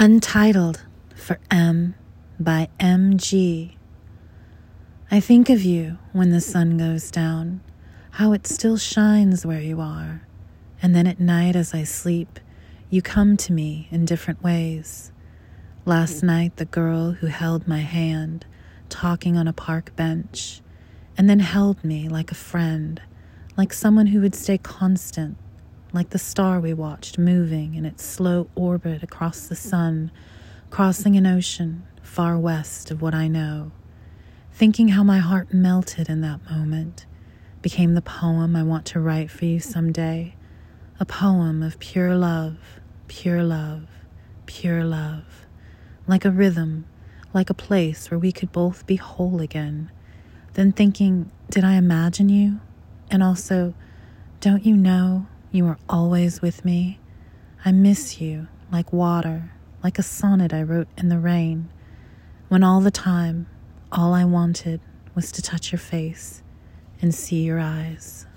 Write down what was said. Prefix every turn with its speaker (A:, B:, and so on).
A: Untitled for M by MG. I think of you when the sun goes down, how it still shines where you are. And then at night as I sleep, you come to me in different ways. Last night, the girl who held my hand, talking on a park bench, and then held me like a friend, like someone who would stay constant like the star we watched moving in its slow orbit across the sun, crossing an ocean far west of what I know. Thinking how my heart melted in that moment became the poem I want to write for you someday. A poem of pure love, pure love, pure love. Like a rhythm, like a place where we could both be whole again. Then thinking, did I imagine you? And also, don't you know you are always with me. I miss you like water, like a sonnet I wrote in the rain, when all the time, all I wanted was to touch your face and see your eyes.